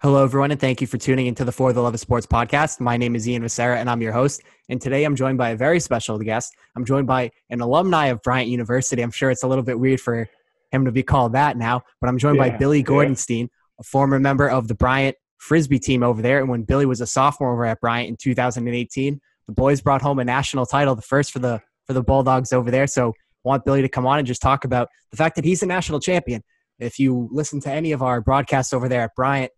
Hello, everyone, and thank you for tuning into the For the Love of Sports podcast. My name is Ian Vicera, and I'm your host. And today I'm joined by a very special guest. I'm joined by an alumni of Bryant University. I'm sure it's a little bit weird for him to be called that now, but I'm joined yeah, by Billy Gordonstein, yeah. a former member of the Bryant Frisbee team over there. And when Billy was a sophomore over at Bryant in 2018, the boys brought home a national title, the first for the for the Bulldogs over there. So I want Billy to come on and just talk about the fact that he's a national champion. If you listen to any of our broadcasts over there at Bryant,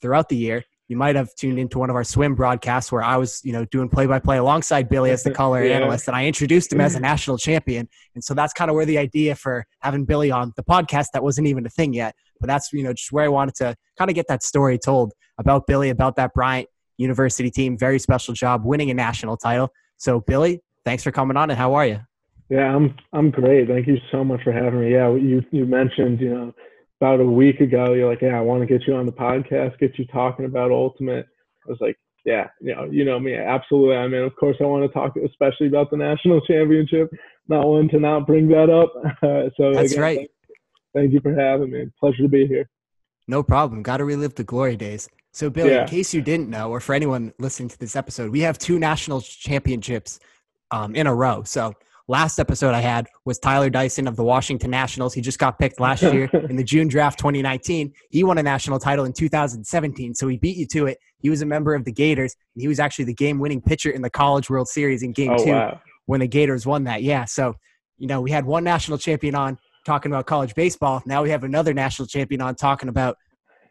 throughout the year. You might have tuned into one of our swim broadcasts where I was, you know, doing play by play alongside Billy as the color yeah. analyst, and I introduced him as a national champion. And so that's kind of where the idea for having Billy on the podcast that wasn't even a thing yet. But that's you know just where I wanted to kind of get that story told about Billy, about that Bryant University team. Very special job winning a national title. So Billy, thanks for coming on, and how are you? Yeah, I'm I'm great. Thank you so much for having me. Yeah, you you mentioned you know about a week ago, you're like, yeah, I want to get you on the podcast, get you talking about Ultimate. I was like, yeah, you know, you know me, absolutely. I mean, of course, I want to talk, especially about the national championship. Not one to not bring that up. Uh, so that's again, right. Thank, thank, you for having me. Pleasure to be here. No problem. Got to relive the glory days. So, Billy, yeah. in case you didn't know, or for anyone listening to this episode, we have two national championships um, in a row. So Last episode I had was Tyler Dyson of the Washington Nationals. He just got picked last year in the June draft 2019. He won a national title in 2017, so he beat you to it. He was a member of the Gators, and he was actually the game winning pitcher in the College World Series in game oh, two wow. when the Gators won that. Yeah, so, you know, we had one national champion on talking about college baseball. Now we have another national champion on talking about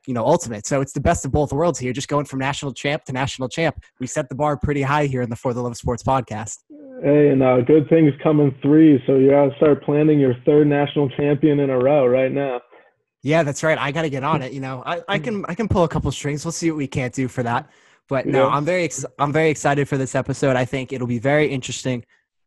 you know ultimate so it's the best of both worlds here just going from national champ to national champ we set the bar pretty high here in the for the love of sports podcast Hey, and uh, good things come in three. So you got to start planning your third national champion in a row right now. Yeah, that's right. I got to get on it. You know, I, I can I can pull a couple strings. We'll see what we can't do for that. But no, I'm very ex- I'm very excited for this episode. I think it'll be very interesting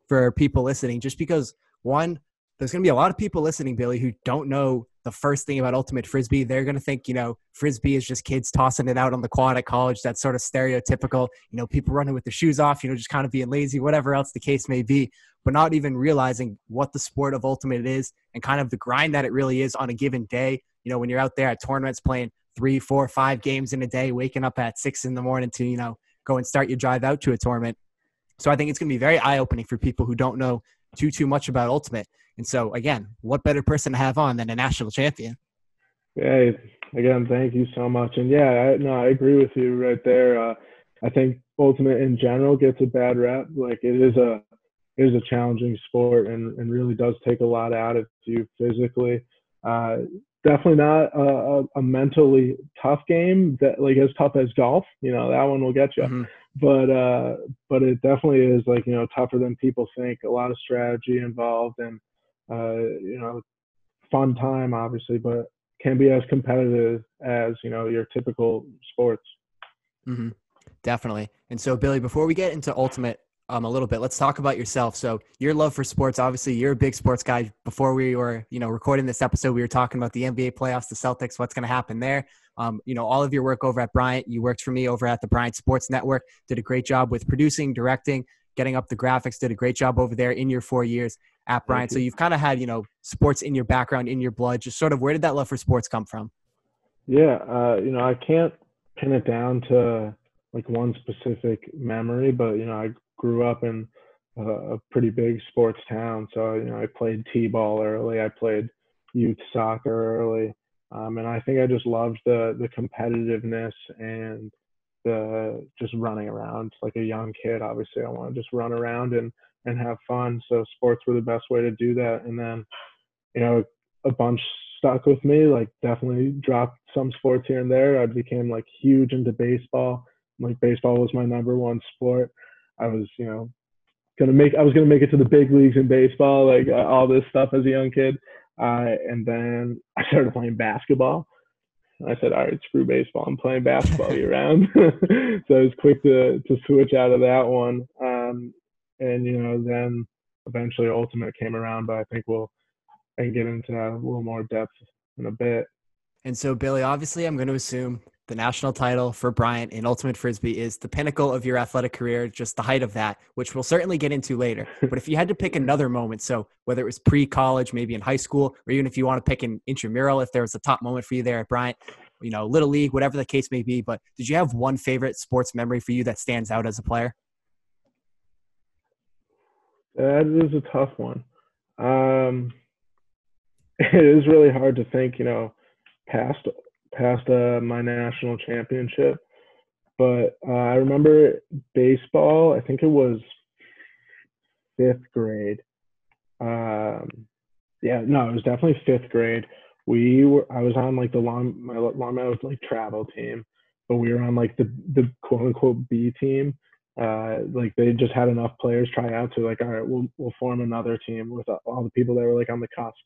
for people listening, just because one, there's going to be a lot of people listening, Billy, who don't know the first thing about ultimate frisbee. They're going to think you know frisbee is just kids tossing it out on the quad at college. That's sort of stereotypical. You know people running with their shoes off you know just kind of being lazy whatever else the case may be but not even realizing what the sport of ultimate is and kind of the grind that it really is on a given day. You know when you're out there at tournaments playing three four five games in a day waking up at six in the morning to you know go and start your drive out to a tournament. So i think it's going to be very eye-opening for people who don't know too too much about ultimate and so, again, what better person to have on than a national champion? Yeah, again, thank you so much. And yeah, I, no, I agree with you right there. Uh, I think ultimate in general gets a bad rep. Like it is a it is a challenging sport and, and really does take a lot out of you physically. Uh, definitely not a, a, mentally tough game that like as tough as golf. You know that one will get you. Mm-hmm. But uh, but it definitely is like you know tougher than people think. A lot of strategy involved and uh, you know, fun time, obviously, but can be as competitive as you know your typical sports. Mm-hmm. Definitely. And so, Billy, before we get into ultimate um, a little bit, let's talk about yourself. So, your love for sports. Obviously, you're a big sports guy. Before we were, you know, recording this episode, we were talking about the NBA playoffs, the Celtics, what's going to happen there. Um, you know, all of your work over at Bryant. You worked for me over at the Bryant Sports Network. Did a great job with producing, directing, getting up the graphics. Did a great job over there in your four years at Bryant. So you've kind of had, you know, sports in your background, in your blood. Just sort of where did that love for sports come from? Yeah, uh, you know, I can't pin it down to like one specific memory, but you know, I grew up in a, pretty big sports town. So, you know, I played T-ball early. I played youth soccer early. Um, and I think I just loved the the competitiveness and the just running around like a young kid. Obviously, I want to just run around and and have fun. So sports were the best way to do that. And then, you know, a bunch stuck with me. Like definitely dropped some sports here and there. I became like huge into baseball. Like baseball was my number one sport. I was, you know, gonna make. I was gonna make it to the big leagues in baseball. Like uh, all this stuff as a young kid. Uh, and then I started playing basketball. I said, all right, screw baseball. I'm playing basketball year round. so I was quick to to switch out of that one. Um, and you know then eventually ultimate came around but i think we'll I can get into that a little more depth in a bit and so billy obviously i'm going to assume the national title for bryant in ultimate frisbee is the pinnacle of your athletic career just the height of that which we'll certainly get into later but if you had to pick another moment so whether it was pre-college maybe in high school or even if you want to pick an intramural if there was a top moment for you there at bryant you know, little league, whatever the case may be. But did you have one favorite sports memory for you that stands out as a player? That is a tough one. Um, it is really hard to think, you know, past past uh, my national championship. But uh, I remember baseball. I think it was fifth grade. Um, yeah, no, it was definitely fifth grade. We were. I was on like the long my long was like travel team, but we were on like the the quote unquote B team. Uh, like they just had enough players try out to like, all right, we'll we'll form another team with all the people that were like on the cusp.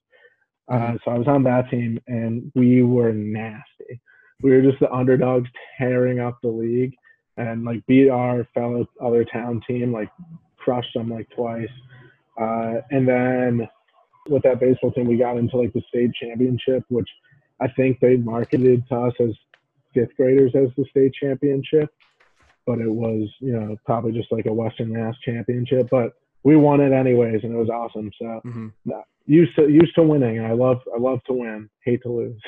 Uh, mm-hmm. so I was on that team, and we were nasty. We were just the underdogs tearing up the league, and like beat our fellow other town team, like crushed them like twice. Uh, and then with that baseball team, we got into like the state championship, which I think they marketed to us as fifth graders as the state championship, but it was you know probably just like a Western Mass championship. But we won it anyways, and it was awesome. So mm-hmm. Used to used to winning, and I love I love to win, hate to lose.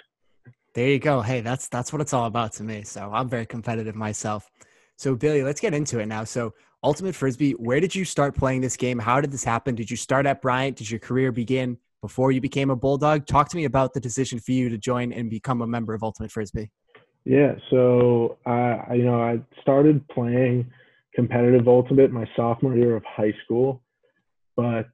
There you go. Hey, that's that's what it's all about to me. So I'm very competitive myself. So Billy, let's get into it now. So Ultimate Frisbee, where did you start playing this game? How did this happen? Did you start at Bryant? Did your career begin before you became a Bulldog? Talk to me about the decision for you to join and become a member of Ultimate Frisbee. Yeah, so I, you know, I started playing competitive Ultimate my sophomore year of high school, but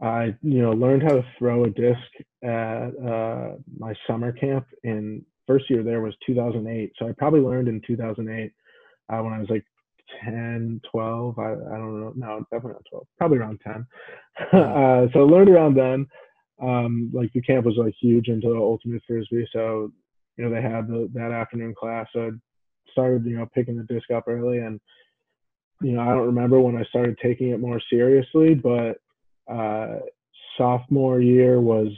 I, you know, learned how to throw a disc at uh, my summer camp. In first year there was 2008, so I probably learned in 2008 uh, when I was like 10, 12. I, I don't know. No, definitely not 12. Probably around 10. uh, so I learned around then. Um, like the camp was like huge into ultimate frisbee. So, you know, they had the, that afternoon class. So I started, you know, picking the disc up early and, you know, I don't remember when I started taking it more seriously, but uh, sophomore year was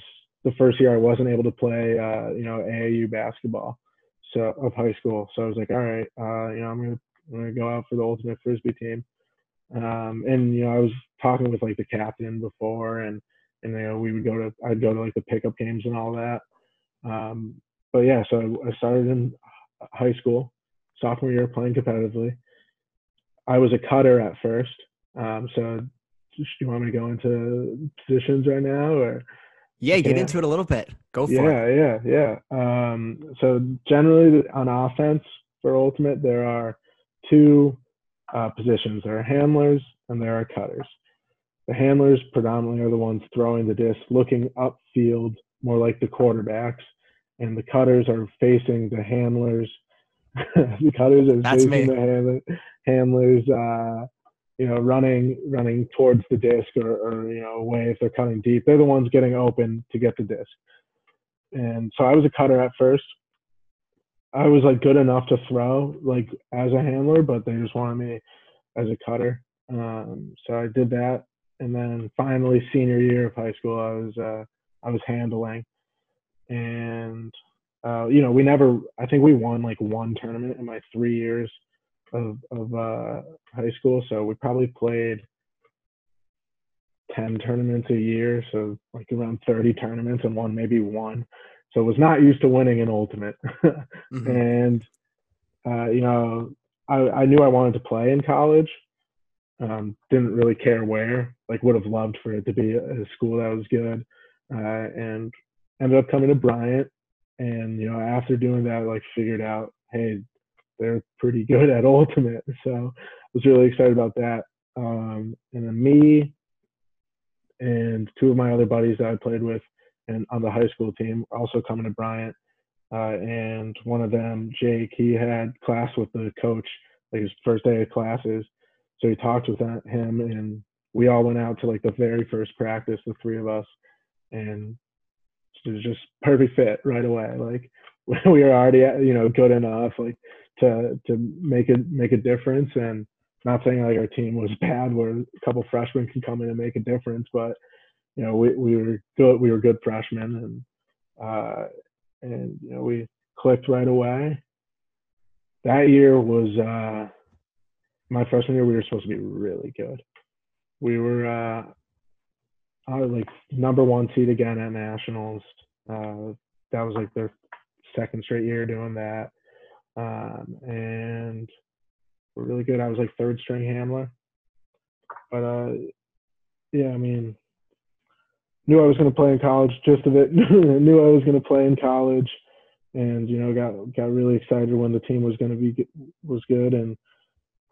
the first year I wasn't able to play, uh, you know, AAU basketball so of high school. So I was like, all right, uh, you know, I'm gonna I'm gonna go out for the ultimate frisbee team. Um, and you know, I was talking with like the captain before, and and you know, we would go to I'd go to like the pickup games and all that. Um, but yeah, so I started in high school, sophomore year playing competitively. I was a cutter at first. Um, so do you want me to go into positions right now or? Yeah, get yeah. into it a little bit. Go for yeah, it. Yeah, yeah, yeah. Um, so generally on offense for ultimate, there are two uh, positions. There are handlers and there are cutters. The handlers predominantly are the ones throwing the disc, looking upfield, more like the quarterbacks, and the cutters are facing the handlers. the cutters are That's facing me. the handlers. Uh, you know, running running towards the disc or, or you know away if they're cutting deep. They're the ones getting open to get the disc. And so I was a cutter at first. I was like good enough to throw like as a handler, but they just wanted me as a cutter. Um, so I did that, and then finally senior year of high school, I was uh, I was handling, and uh, you know we never. I think we won like one tournament in my three years of of uh, high school, so we probably played ten tournaments a year, so like around thirty tournaments and won maybe one. So was not used to winning an ultimate, mm-hmm. and uh, you know I, I knew I wanted to play in college. Um, didn't really care where. Like would have loved for it to be a, a school that was good, uh, and ended up coming to Bryant. And you know after doing that, like figured out, hey, they're pretty good at ultimate. So I was really excited about that. Um, and then me and two of my other buddies that I played with and on the high school team also coming to Bryant. Uh, and one of them, Jake, he had class with the coach, like his first day of classes. So he talked with him, and we all went out to like the very first practice, the three of us, and it was just perfect fit right away. Like we were already, you know, good enough. Like to to make it make a difference. And not saying like our team was bad, where a couple freshmen can come in and make a difference, but you know we we were good. We were good freshmen, and uh, and you know we clicked right away. That year was uh, my freshman year. We were supposed to be really good. We were uh, like number one seed again at nationals. Uh, that was like their second straight year doing that. Um, and we're really good. I was like third string handler. But uh, yeah, I mean, knew I was going to play in college just a bit. knew I was going to play in college, and you know, got got really excited when the team was going to be was good, and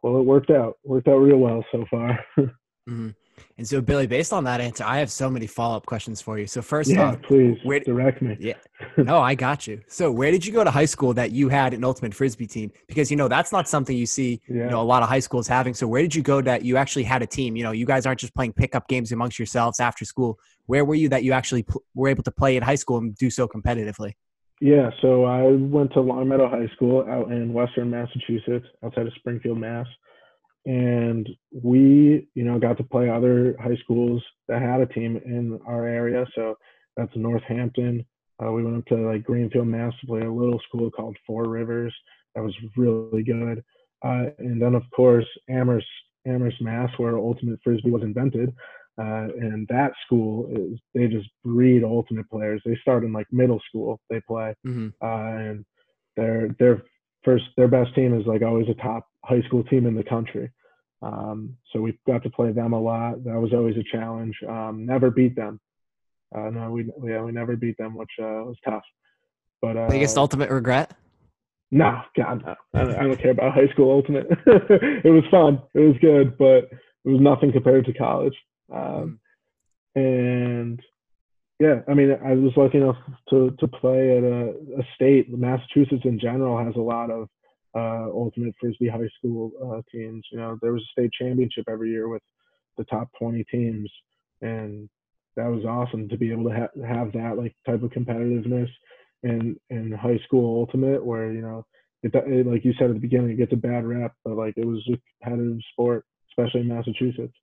well, it worked out. Worked out real well so far. mm-hmm. And so, Billy, based on that answer, I have so many follow up questions for you. So, first yeah, off, please where, direct me. Yeah, no, I got you. So, where did you go to high school that you had an ultimate frisbee team? Because you know that's not something you see, yeah. you know, a lot of high schools having. So, where did you go that you actually had a team? You know, you guys aren't just playing pickup games amongst yourselves after school. Where were you that you actually pl- were able to play in high school and do so competitively? Yeah, so I went to Longmeadow High School out in Western Massachusetts, outside of Springfield, Mass and we you know got to play other high schools that had a team in our area. So that's northampton. Uh, we went up to like greenfield mass to play a little school called four rivers. That was really good. Uh, and then of course amherst amherst mass where ultimate frisbee was invented. Uh, and that school is they just breed ultimate players. They start in like middle school they play. Mm-hmm. Uh, and their their first their best team is like always a top high school team in the country um, so we got to play them a lot. That was always a challenge. Um, never beat them. Uh, no, we yeah we never beat them, which uh, was tough. But uh, biggest ultimate regret? No, God, no. I, I don't care about high school ultimate. it was fun. It was good, but it was nothing compared to college. Um, and yeah, I mean, I was lucky enough to to play at a, a state. Massachusetts in general has a lot of uh, ultimate frisbee high school uh, teams. You know, there was a state championship every year with the top 20 teams, and that was awesome to be able to ha- have that like type of competitiveness in in high school ultimate, where you know, it, it, like you said at the beginning, it gets a bad rap, but like it was a competitive sport, especially in Massachusetts.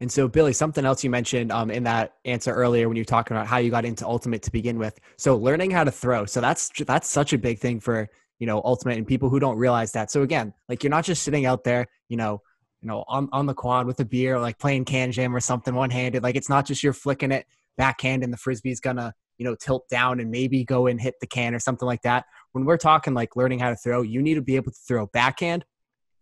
And so, Billy, something else you mentioned um, in that answer earlier when you were talking about how you got into ultimate to begin with. So, learning how to throw. So that's that's such a big thing for you know, ultimate and people who don't realize that. So again, like you're not just sitting out there, you know, you know, on, on the quad with a beer, like playing Kan Jam or something one handed. Like it's not just you're flicking it backhand and the frisbee's gonna, you know, tilt down and maybe go and hit the can or something like that. When we're talking like learning how to throw, you need to be able to throw backhand,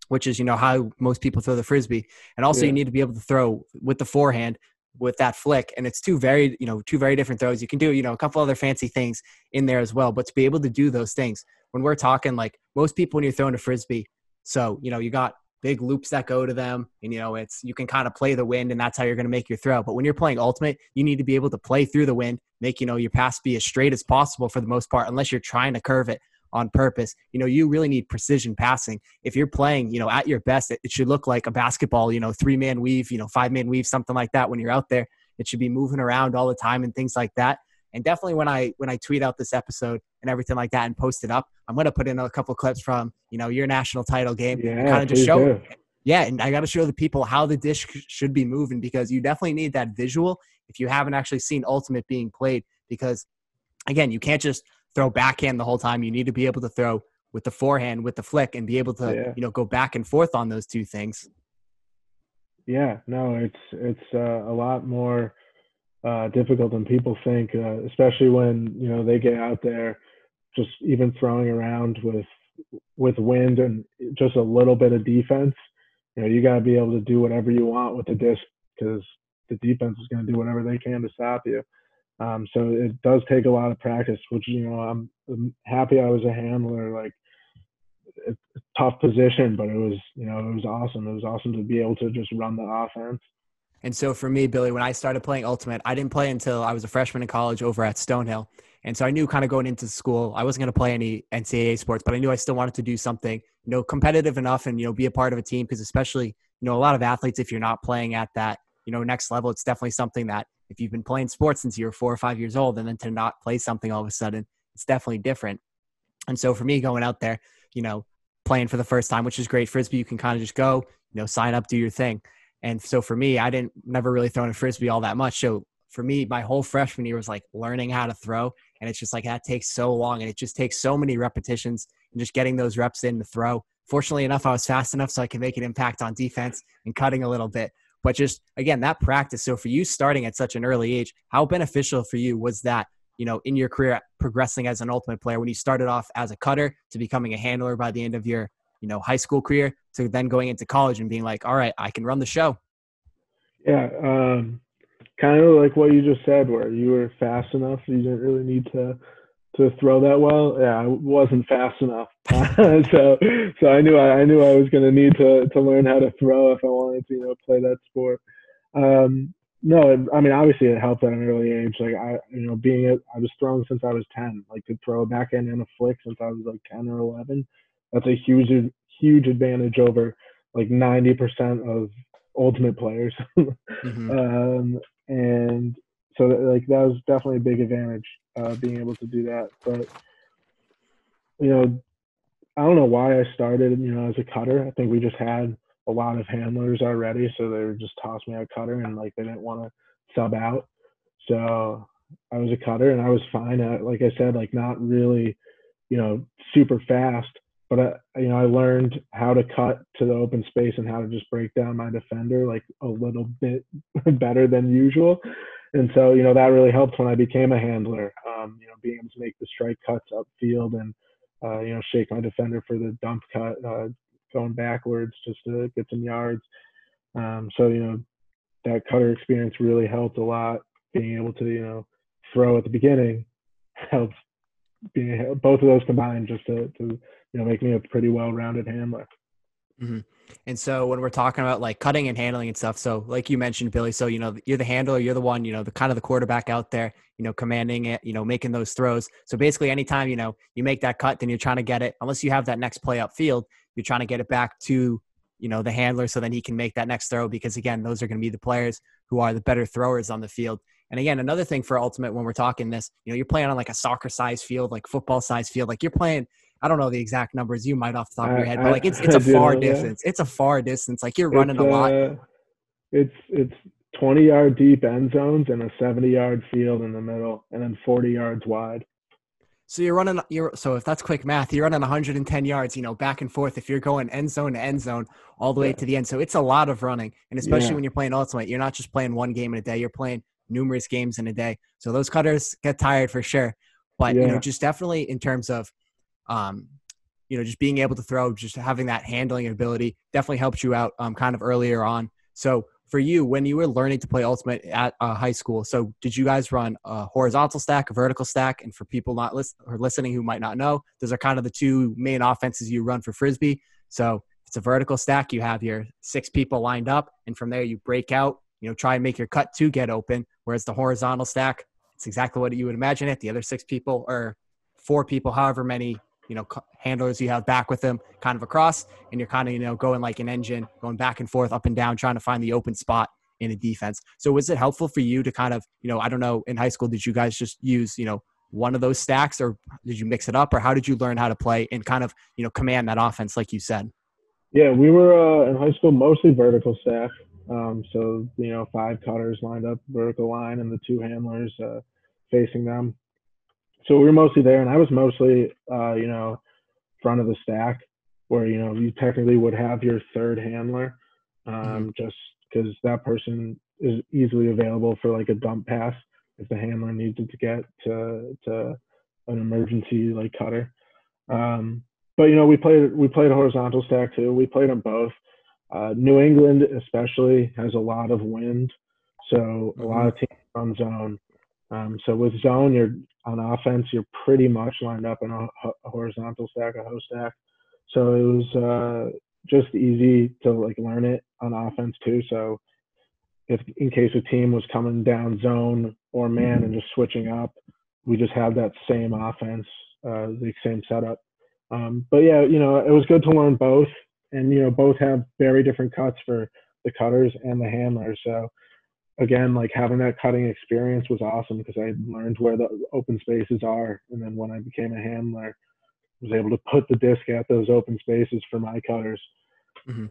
which is, you know, how most people throw the frisbee. And also yeah. you need to be able to throw with the forehand with that flick and it's two very you know two very different throws. You can do you know a couple other fancy things in there as well but to be able to do those things when we're talking like most people when you're throwing a frisbee, so you know you got big loops that go to them and you know it's you can kind of play the wind and that's how you're going to make your throw. But when you're playing ultimate you need to be able to play through the wind make you know your pass be as straight as possible for the most part unless you're trying to curve it on purpose you know you really need precision passing if you're playing you know at your best it, it should look like a basketball you know three man weave you know five man weave something like that when you're out there it should be moving around all the time and things like that and definitely when I when I tweet out this episode and everything like that and post it up, I'm gonna put in a couple clips from you know your national title game yeah, kind of just show. Do. Yeah, and I got to show the people how the dish should be moving because you definitely need that visual if you haven't actually seen Ultimate being played. Because again, you can't just throw backhand the whole time. You need to be able to throw with the forehand, with the flick, and be able to yeah. you know go back and forth on those two things. Yeah, no, it's it's uh, a lot more uh, difficult than people think, uh, especially when you know they get out there, just even throwing around with with wind and just a little bit of defense. You know, you got to be able to do whatever you want with the disc because the defense is going to do whatever they can to stop you. Um, so it does take a lot of practice, which you know I'm, I'm happy I was a handler. Like it's a tough position, but it was you know it was awesome. It was awesome to be able to just run the offense and so for me, Billy, when I started playing Ultimate, I didn't play until I was a freshman in college over at Stonehill. And so I knew kind of going into school, I wasn't going to play any NCAA sports, but I knew I still wanted to do something, you know, competitive enough and, you know, be a part of a team. Because especially, you know, a lot of athletes, if you're not playing at that, you know, next level, it's definitely something that if you've been playing sports since you were four or five years old and then to not play something all of a sudden, it's definitely different. And so for me going out there, you know, playing for the first time, which is great. Frisbee, you can kind of just go, you know, sign up, do your thing. And so for me, I didn't never really thrown a frisbee all that much. So for me, my whole freshman year was like learning how to throw. And it's just like that takes so long and it just takes so many repetitions and just getting those reps in to throw. Fortunately enough, I was fast enough so I could make an impact on defense and cutting a little bit. But just again, that practice. So for you starting at such an early age, how beneficial for you was that you know, in your career progressing as an ultimate player when you started off as a cutter to becoming a handler by the end of your, you know, high school career to then going into college and being like, all right, I can run the show? Yeah, um, kind of like what you just said, where you were fast enough, you didn't really need to to throw that well. Yeah, I wasn't fast enough, so so I knew I, I knew I was going to need to to learn how to throw if I wanted to, you know, play that sport. Um, no, I mean obviously it helped at an early age. Like I, you know, being it, I was throwing since I was ten. Like to throw a backhand and a flick since I was like ten or eleven. That's a huge, huge advantage over like ninety percent of ultimate players. mm-hmm. um, and so like that was definitely a big advantage uh, being able to do that. But you know, I don't know why I started. You know, as a cutter, I think we just had a lot of handlers already, so they would just toss me a cutter, and like they didn't want to sub out. So I was a cutter, and I was fine. At, like I said, like not really, you know, super fast, but I, you know, I learned how to cut to the open space and how to just break down my defender like a little bit better than usual. And so, you know, that really helped when I became a handler. Um, you know, being able to make the strike cuts upfield and uh, you know, shake my defender for the dump cut, uh, going backwards just to get some yards. Um, so you know that cutter experience really helped a lot. Being able to you know throw at the beginning helps. Being both of those combined just to, to you know make me a pretty well-rounded handler. Mm-hmm. And so when we're talking about like cutting and handling and stuff, so like you mentioned, Billy, so you know you're the handler, you're the one, you know, the kind of the quarterback out there, you know, commanding it, you know, making those throws. So basically, anytime you know you make that cut, then you're trying to get it. Unless you have that next play up field, you're trying to get it back to you know the handler so then he can make that next throw because again those are going to be the players who are the better throwers on the field and again another thing for ultimate when we're talking this you know you're playing on like a soccer size field like football size field like you're playing i don't know the exact numbers you might off the top of your head but like it's it's a far distance it's a far distance like you're running a lot uh, it's it's 20 yard deep end zones and a 70 yard field in the middle and then 40 yards wide so you're running, you're so if that's quick math, you're running 110 yards, you know, back and forth. If you're going end zone to end zone all the way yeah. to the end, so it's a lot of running, and especially yeah. when you're playing ultimate, you're not just playing one game in a day. You're playing numerous games in a day. So those cutters get tired for sure. But yeah. you know, just definitely in terms of, um, you know, just being able to throw, just having that handling ability definitely helps you out, um, kind of earlier on. So for you when you were learning to play ultimate at uh, high school so did you guys run a horizontal stack a vertical stack? And for people not list- or listening who might not know those are kind of the two main offenses you run for frisbee. So it's a vertical stack you have your six people lined up and from there you break out you know try and make your cut to get open whereas the horizontal stack it's exactly what you would imagine it. The other six people or four people however many you know handlers you have back with them kind of across and you're kind of you know going like an engine going back and forth up and down trying to find the open spot in a defense. So was it helpful for you to kind of you know i don't know in high school did you guys just use you know one of those stacks or did you mix it up or how did you learn how to play and kind of you know command that offense like you said? Yeah we were uh, in high school mostly vertical stack. Um, so you know five cutters lined up vertical line and the two handlers uh, facing them so we were mostly there, and I was mostly, uh, you know, front of the stack, where you know you technically would have your third handler, um, mm-hmm. just because that person is easily available for like a dump pass if the handler needed to get to to an emergency like cutter. Um, but you know, we played we played a horizontal stack too. We played them both. Uh, New England especially has a lot of wind, so a lot mm-hmm. of teams on zone. Um, so with zone, you're on offense, you're pretty much lined up in a, a horizontal stack, a ho stack. So it was uh, just easy to like learn it on offense too. So if in case a team was coming down zone or man and just switching up, we just had that same offense, uh, the same setup. Um, but yeah, you know, it was good to learn both, and you know, both have very different cuts for the cutters and the handlers. So again, like having that cutting experience was awesome because I learned where the open spaces are. And then when I became a handler, I was able to put the disc at those open spaces for my cutters. Mm-hmm.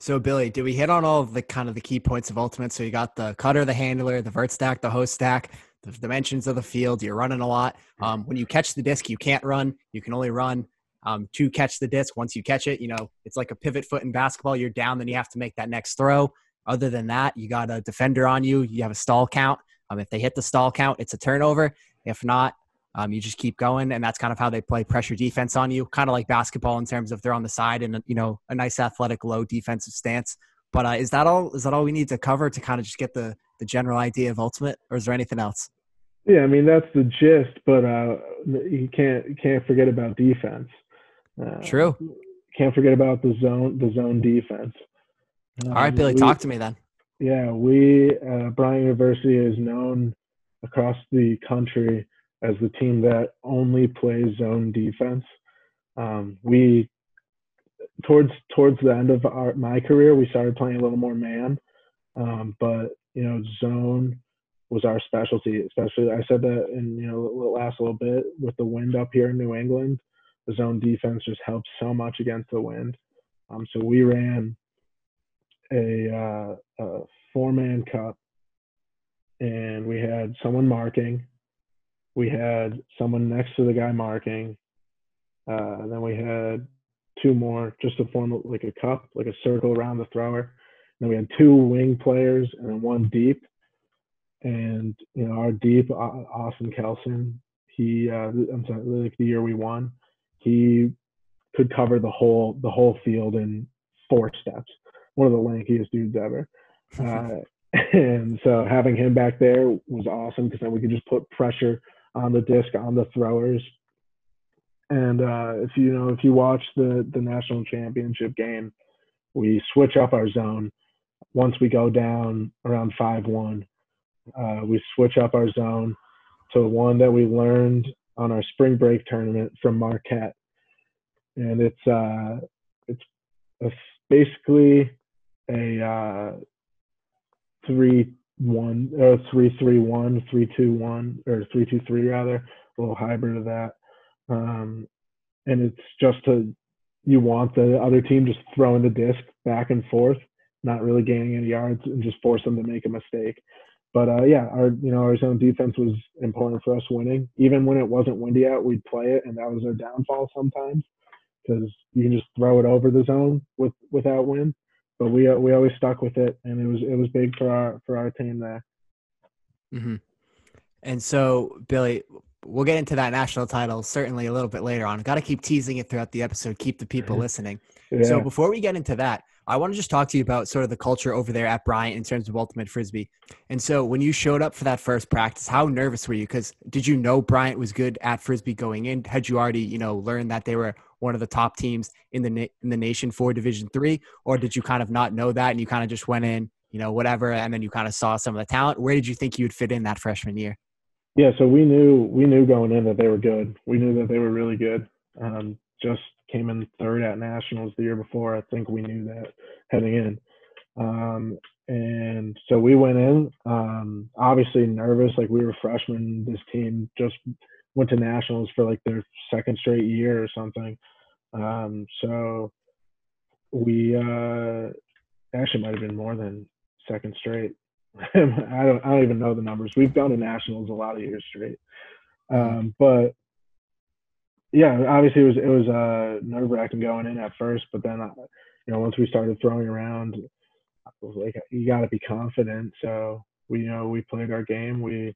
So Billy, did we hit on all of the kind of the key points of ultimate? So you got the cutter, the handler, the vert stack, the ho stack, the dimensions of the field. You're running a lot. Um, when you catch the disc, you can't run. You can only run um, to catch the disc. Once you catch it, you know it's like a pivot foot in basketball. You're down, then you have to make that next throw. Other than that, you got a defender on you. You have a stall count. Um, if they hit the stall count, it's a turnover. If not, um, you just keep going, and that's kind of how they play pressure defense on you, kind of like basketball in terms of they're on the side and you know a nice athletic low defensive stance. But uh, is that all? Is that all we need to cover to kind of just get the the general idea of ultimate, or is there anything else? Yeah, I mean that's the gist, but uh, you can't you can't forget about defense. Uh, True. Can't forget about the zone the zone defense. All right, Billy, we, talk to me then. Yeah, we uh, Bryant University is known across the country as the team that only plays zone defense. Um, we towards towards the end of our my career, we started playing a little more man, um, but you know zone was our specialty. Especially, I said that in you know the last little bit with the wind up here in New England, the zone defense just helps so much against the wind. Um, so we ran a, uh, a four man cup and we had someone marking. We had someone next to the guy marking. Uh, and then we had two more just to form like a cup, like a circle around the thrower. And then we had two wing players and then one deep. And you know our deep, Austin Kelson, he uh, I'm sorry, like the year we won, he could cover the whole the whole field in four steps one of the lankiest dudes ever. Uh, and so having him back there was awesome because then we could just put pressure on the disc on the throwers. And uh, if you know if you watch the the national championship game, we switch up our zone once we go down around five one. Uh, we switch up our zone to one that we learned on our spring break tournament from Marquette, and it's uh, it's a, basically a uh, three one or three three one, three two one, or three two three rather, a little hybrid of that. Um, and it's just to you want the other team just throwing the disc back and forth, not really gaining any yards, and just force them to make a mistake. But uh, yeah, our you know our zone defense was important for us winning. Even when it wasn't windy out, we'd play it, and that was our downfall sometimes because you can just throw it over the zone with without wind but we we always stuck with it, and it was it was big for our for our team there. Mm-hmm. And so, Billy, we'll get into that national title certainly a little bit later on. Got to keep teasing it throughout the episode, keep the people listening. Yeah. So before we get into that, I want to just talk to you about sort of the culture over there at Bryant in terms of ultimate frisbee. And so when you showed up for that first practice, how nervous were you? Because did you know Bryant was good at frisbee going in? Had you already, you know, learned that they were one of the top teams in the na- in the nation for Division Three, or did you kind of not know that and you kind of just went in, you know, whatever, and then you kind of saw some of the talent? Where did you think you'd fit in that freshman year? Yeah, so we knew we knew going in that they were good. We knew that they were really good. Um, just came in third at nationals the year before. I think we knew that heading in. Um, and so we went in, um, obviously nervous, like we were freshmen. This team just went to nationals for like their second straight year or something. Um, so we uh, actually might have been more than second straight. I don't I don't even know the numbers. We've gone to nationals a lot of years straight. Um, but yeah, obviously it was it was uh, nerve wracking going in at first, but then uh, you know once we started throwing around, I was like you got to be confident. So we you know we played our game. We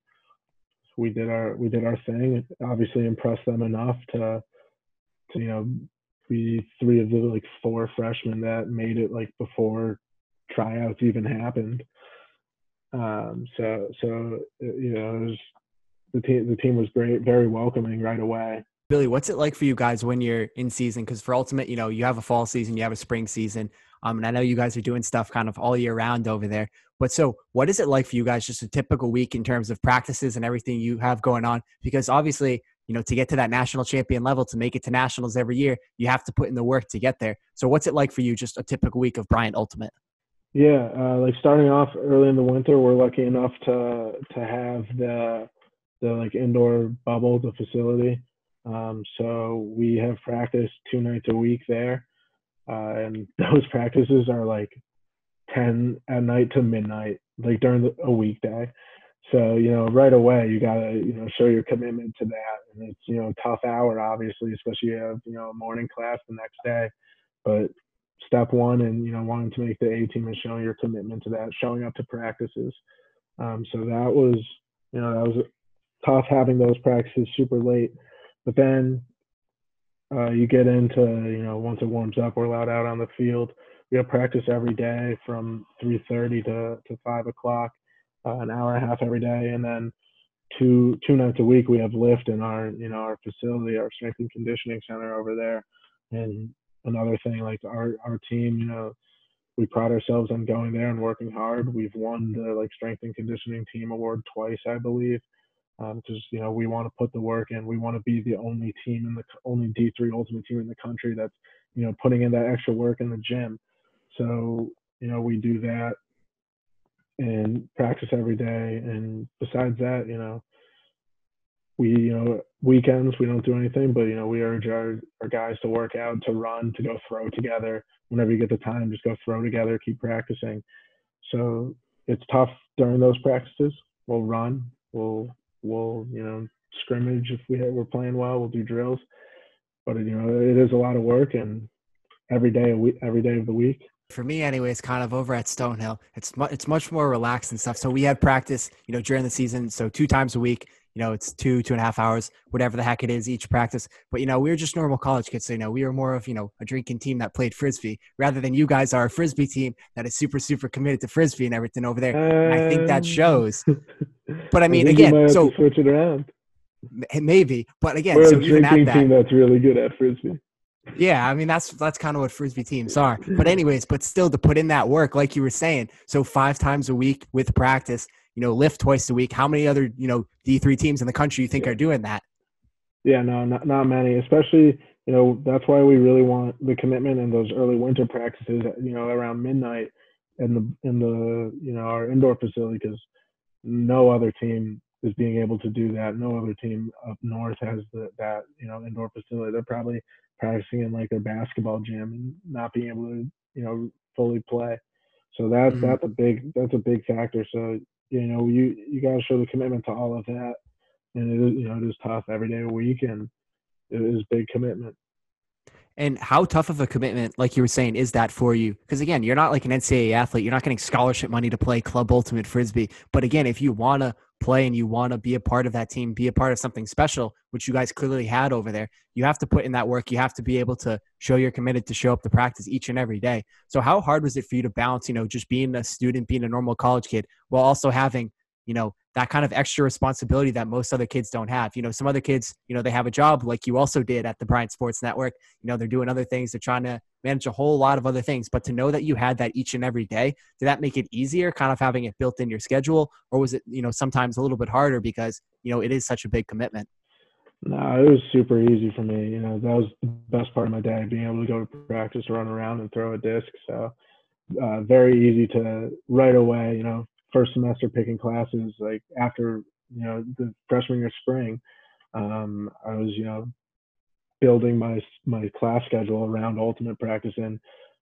we did our we did our thing. Obviously impressed them enough to to you know be three of the like four freshmen that made it like before tryouts even happened. Um, so so you know was the team the team was great, very welcoming right away. Billy, what's it like for you guys when you're in season? Because for Ultimate, you know, you have a fall season, you have a spring season. Um, and I know you guys are doing stuff kind of all year round over there. But so, what is it like for you guys? Just a typical week in terms of practices and everything you have going on? Because obviously, you know, to get to that national champion level, to make it to nationals every year, you have to put in the work to get there. So, what's it like for you? Just a typical week of Bryant Ultimate. Yeah, uh, like starting off early in the winter, we're lucky enough to to have the the like indoor bubble, the facility. Um, so we have practiced two nights a week there, uh, and those practices are like 10 at night to midnight, like during the, a weekday. So, you know, right away, you got to, you know, show your commitment to that. And it's, you know, tough hour, obviously, especially you have, you know, morning class the next day. But step one and, you know, wanting to make the A team and showing your commitment to that, showing up to practices. Um, so that was, you know, that was tough having those practices super late. But then uh, you get into you know once it warms up, we're allowed out on the field. We practice every day from 3:30 to to five o'clock, uh, an hour and a half every day, and then two two nights a week we have lift in our you know our facility, our strength and conditioning center over there. And another thing, like our our team, you know, we pride ourselves on going there and working hard. We've won the like strength and conditioning team award twice, I believe because um, you know we want to put the work in. We want to be the only team in the only D3 Ultimate team in the country that's you know putting in that extra work in the gym. So you know we do that and practice every day. And besides that, you know we you know weekends we don't do anything, but you know we urge our our guys to work out, to run, to go throw together. Whenever you get the time, just go throw together, keep practicing. So it's tough during those practices. We'll run, we'll we'll you know scrimmage if we we're playing well. We'll do drills, but you know it is a lot of work and every day every day of the week. For me, anyways, kind of over at Stonehill, it's mu- it's much more relaxed and stuff. So we had practice, you know, during the season. So two times a week, you know, it's two, two and a half hours, whatever the heck it is, each practice. But, you know, we were just normal college kids. So, you know, we were more of, you know, a drinking team that played Frisbee rather than you guys are a Frisbee team that is super, super committed to Frisbee and everything over there. Um, I think that um, shows. But I mean, I again, so switch it around. Maybe. But again, we're so a drinking that, team that's really good at Frisbee. Yeah, I mean that's that's kind of what frisbee teams are. But anyways, but still to put in that work, like you were saying, so five times a week with practice, you know, lift twice a week. How many other, you know, D3 teams in the country you think yeah. are doing that? Yeah, no, not, not many, especially, you know, that's why we really want the commitment in those early winter practices, you know, around midnight in the, in the, you know, our indoor facility, because no other team is being able to do that. No other team up north has the, that, you know, indoor facility. They're probably practicing in like their basketball gym and not being able to, you know, fully play. So that's, mm-hmm. that's a big, that's a big factor. So you know, you you got to show the commitment to all of that, and it is you know it is tough every day a week, and it is big commitment. And how tough of a commitment, like you were saying, is that for you? Because again, you're not like an NCAA athlete. You're not getting scholarship money to play club ultimate frisbee. But again, if you want to play and you want to be a part of that team, be a part of something special, which you guys clearly had over there, you have to put in that work. You have to be able to show you're committed to show up to practice each and every day. So how hard was it for you to balance, you know, just being a student, being a normal college kid, while also having, you know, that kind of extra responsibility that most other kids don't have. You know, some other kids, you know, they have a job like you also did at the Bryant Sports Network. You know, they're doing other things. They're trying to manage a whole lot of other things. But to know that you had that each and every day, did that make it easier, kind of having it built in your schedule? Or was it, you know, sometimes a little bit harder because, you know, it is such a big commitment? No, it was super easy for me. You know, that was the best part of my day, being able to go to practice, run around, and throw a disc. So, uh, very easy to right away, you know, first semester picking classes like after you know the freshman year spring um, i was you know building my my class schedule around ultimate practice and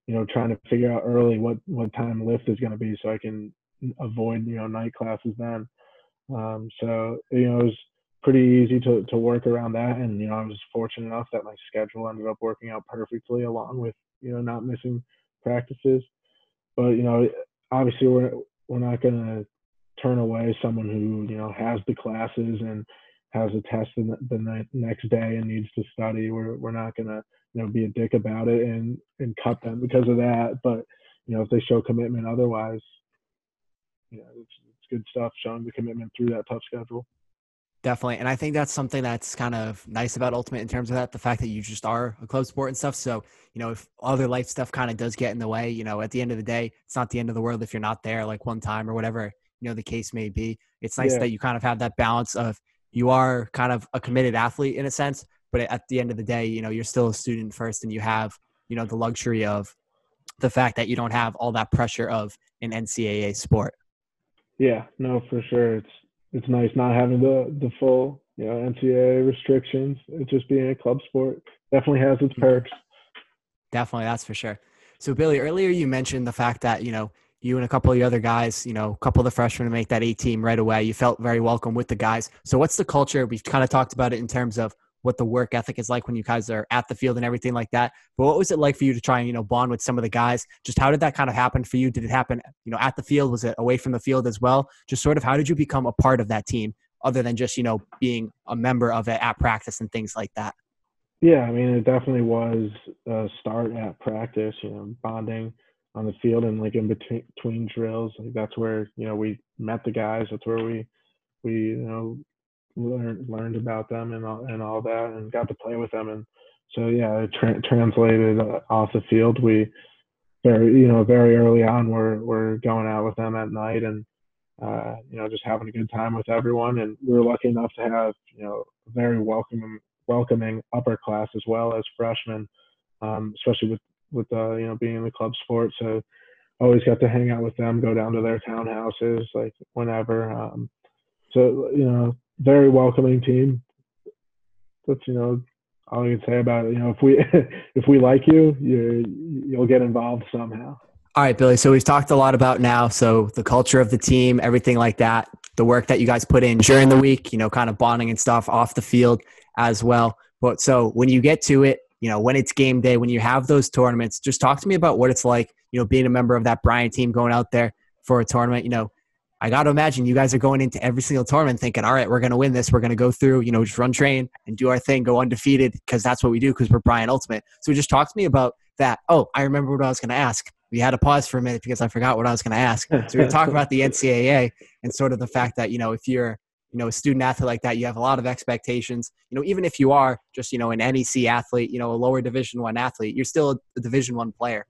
you know trying to figure out early what what time lift is going to be so i can avoid you know night classes then. Um, so you know it was pretty easy to, to work around that and you know i was fortunate enough that my schedule ended up working out perfectly along with you know not missing practices. But you know obviously we're we're not going to turn away someone who you know has the classes and has a test the, the next day and needs to study. We're we're not going to you know be a dick about it and and cut them because of that. But you know if they show commitment otherwise, you know it's, it's good stuff showing the commitment through that tough schedule. Definitely. And I think that's something that's kind of nice about Ultimate in terms of that, the fact that you just are a club sport and stuff. So, you know, if other life stuff kind of does get in the way, you know, at the end of the day, it's not the end of the world if you're not there like one time or whatever, you know, the case may be. It's nice yeah. that you kind of have that balance of you are kind of a committed athlete in a sense, but at the end of the day, you know, you're still a student first and you have, you know, the luxury of the fact that you don't have all that pressure of an NCAA sport. Yeah, no, for sure. It's it's nice not having the the full you know NCAA restrictions. It's just being a club sport definitely has its perks. Definitely, that's for sure. So Billy, earlier you mentioned the fact that you know you and a couple of the other guys, you know, a couple of the freshmen to make that A team right away. You felt very welcome with the guys. So what's the culture? We've kind of talked about it in terms of what the work ethic is like when you guys are at the field and everything like that. But what was it like for you to try and, you know, bond with some of the guys? Just how did that kind of happen for you? Did it happen, you know, at the field? Was it away from the field as well? Just sort of how did you become a part of that team other than just you know being a member of it at practice and things like that? Yeah, I mean, it definitely was a start at practice. You know, bonding on the field and like in between, between drills. Like that's where you know we met the guys. That's where we we you know learned learned about them and all, and all that, and got to play with them. And so yeah, it tra- translated uh, off the field. We very you know very early on we're we're going out with them at night and uh, you know just having a good time with everyone. And we were lucky enough to have you know very welcoming welcoming upper class as well as freshmen, um, especially with with uh, you know being in the club sport. So always got to hang out with them, go down to their townhouses like whenever. Um, so you know, very welcoming team. That's you know all I can say about it. You know, if we if we like you, you you'll get involved somehow. All right, Billy. So we've talked a lot about now. So the culture of the team, everything like that, the work that you guys put in during the week, you know, kind of bonding and stuff off the field as well. But so when you get to it, you know, when it's game day, when you have those tournaments, just talk to me about what it's like, you know, being a member of that Bryant team going out there for a tournament. You know, I got to imagine you guys are going into every single tournament thinking, all right, we're going to win this. We're going to go through, you know, just run train and do our thing, go undefeated because that's what we do because we're Bryant Ultimate. So just talk to me about that. Oh, I remember what I was going to ask. We had to pause for a minute because I forgot what I was going to ask. So we talk about the NCAA and sort of the fact that, you know, if you're you know a student athlete like that you have a lot of expectations you know even if you are just you know an NEC athlete you know a lower division one athlete you're still a division one player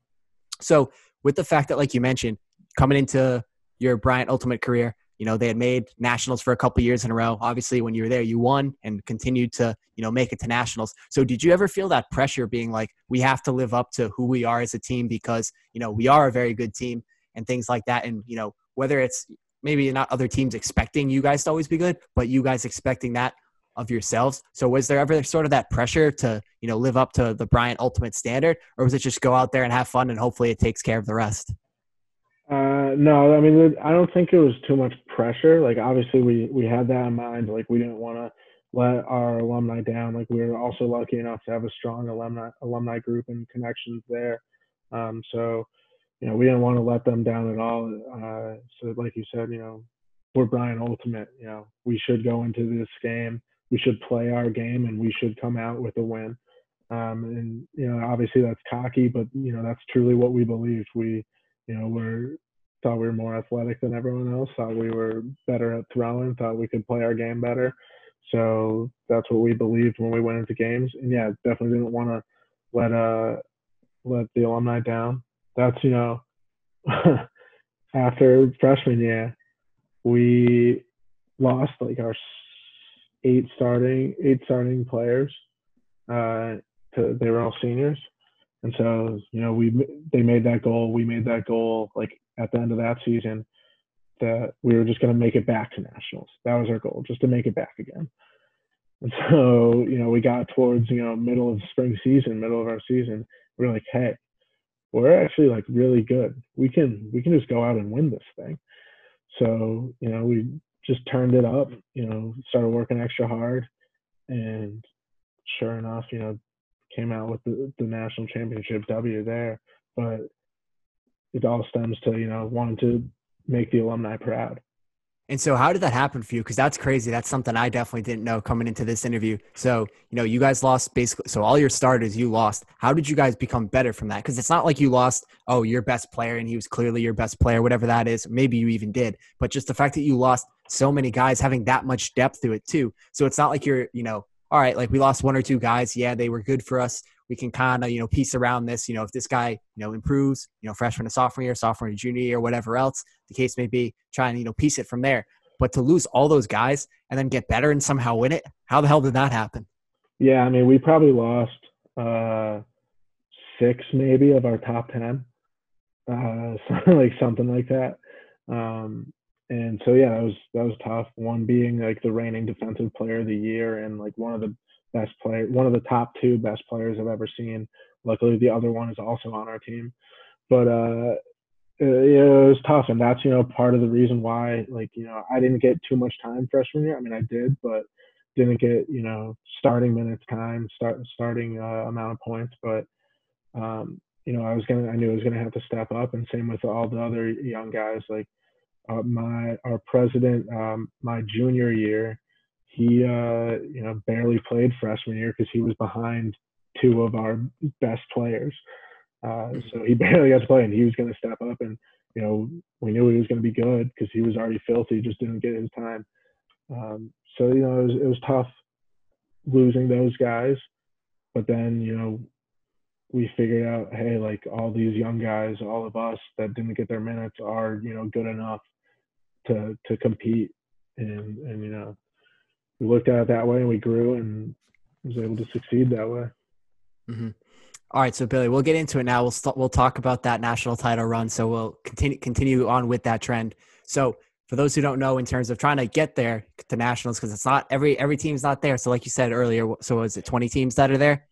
so with the fact that like you mentioned coming into your bryant ultimate career you know they had made nationals for a couple years in a row obviously when you were there you won and continued to you know make it to nationals so did you ever feel that pressure being like we have to live up to who we are as a team because you know we are a very good team and things like that and you know whether it's maybe not other teams expecting you guys to always be good, but you guys expecting that of yourselves. So was there ever sort of that pressure to, you know, live up to the Bryant ultimate standard or was it just go out there and have fun and hopefully it takes care of the rest? Uh, no, I mean, I don't think it was too much pressure. Like, obviously, we we had that in mind. Like, we didn't want to let our alumni down. Like, we were also lucky enough to have a strong alumni alumni group and connections there. Um, so, you know, we didn't want to let them down at all. Uh, so, like you said, you know, we're Bryant Ultimate. You know, we should go into this game. We should play our game, and we should come out with a win. Um, and you know, obviously that's cocky, but you know, that's truly what we believed. We, you know, we're thought we were more athletic than everyone else. Thought we were better at throwing. Thought we could play our game better. So that's what we believed when we went into games. And yeah, definitely didn't want to let uh let the alumni down that's you know after freshman year we lost like our eight starting eight starting players uh to they were all seniors and so you know we they made that goal we made that goal like at the end of that season that we were just going to make it back to nationals that was our goal just to make it back again and so you know we got towards you know middle of spring season middle of our season we we're like hey we're actually like really good. We can we can just go out and win this thing. So you know we just turned it up. You know started working extra hard, and sure enough, you know came out with the, the national championship W there. But it all stems to you know wanting to make the alumni proud. And so, how did that happen for you? Because that's crazy. That's something I definitely didn't know coming into this interview. So, you know, you guys lost basically. So, all your starters, you lost. How did you guys become better from that? Because it's not like you lost, oh, your best player, and he was clearly your best player, whatever that is. Maybe you even did. But just the fact that you lost so many guys having that much depth to it, too. So, it's not like you're, you know, all right, like we lost one or two guys. Yeah, they were good for us. We can kind of, you know, piece around this. You know, if this guy, you know, improves, you know, freshman to sophomore year, sophomore to junior year, whatever else the case may be, try and, you know, piece it from there. But to lose all those guys and then get better and somehow win it, how the hell did that happen? Yeah, I mean, we probably lost uh, six maybe of our top ten, uh, like something like that. Um, and so yeah, that was that was tough. One being like the reigning defensive player of the year and like one of the best player, one of the top two best players I've ever seen. Luckily, the other one is also on our team. But uh, uh, yeah, it was tough, and that's you know part of the reason why like you know I didn't get too much time freshman year. I mean I did, but didn't get you know starting minutes time, start starting uh, amount of points. But um, you know I was gonna I knew I was gonna have to step up, and same with all the other young guys like uh, my our president um, my junior year he uh, you know barely played freshman year because he was behind two of our best players. Uh, so he barely got to play and he was going to step up and you know we knew he was going to be good because he was already filthy just didn't get his time. Um, so you know it was, it was tough losing those guys but then you know we figured out hey like all these young guys all of us that didn't get their minutes are you know good enough to to compete and and you know we looked at it that way and we grew and was able to succeed that way mm-hmm. All right, so Billy, we'll get into it now. We'll we we'll talk about that national title run. So we'll continue continue on with that trend. So for those who don't know, in terms of trying to get there to nationals, because it's not every every team's not there. So like you said earlier, so is it twenty teams that are there?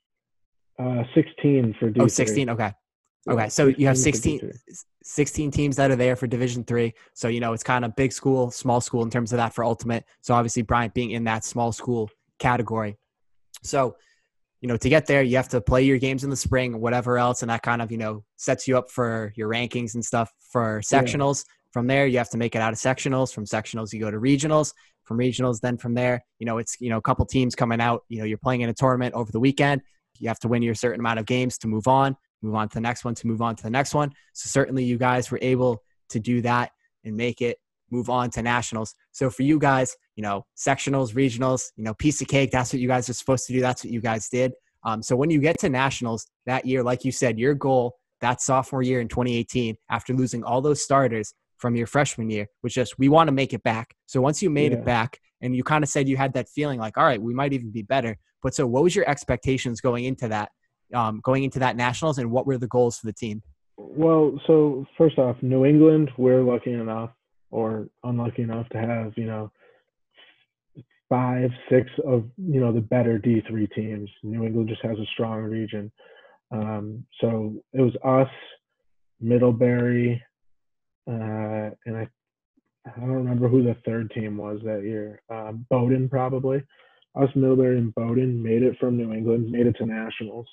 Uh, sixteen for D3. Oh, 16, Okay. Okay, so you have 16, 16 teams that are there for Division three. So you know it's kind of big school, small school in terms of that for Ultimate. So obviously Bryant being in that small school category. So you know, to get there, you have to play your games in the spring, whatever else, and that kind of, you know, sets you up for your rankings and stuff for sectionals. Yeah. From there, you have to make it out of sectionals. From sectionals, you go to regionals. From regionals, then from there, you know, it's, you know, a couple teams coming out. You know, you're playing in a tournament over the weekend. You have to win your certain amount of games to move on, move on to the next one, to move on to the next one. So certainly you guys were able to do that and make it move on to nationals. So for you guys, you know, sectionals, regionals, you know, piece of cake. That's what you guys are supposed to do. That's what you guys did. Um, so when you get to nationals that year, like you said, your goal that sophomore year in 2018, after losing all those starters from your freshman year, was just we want to make it back. So once you made yeah. it back, and you kind of said you had that feeling like, all right, we might even be better. But so, what was your expectations going into that, um, going into that nationals, and what were the goals for the team? Well, so first off, New England, we're lucky enough or unlucky enough to have you know five, six of you know the better D3 teams. New England just has a strong region. Um, so it was us, Middlebury, uh, and I I don't remember who the third team was that year. Uh, Bowdoin probably. Us, Middlebury, and Bowdoin made it from New England, made it to nationals,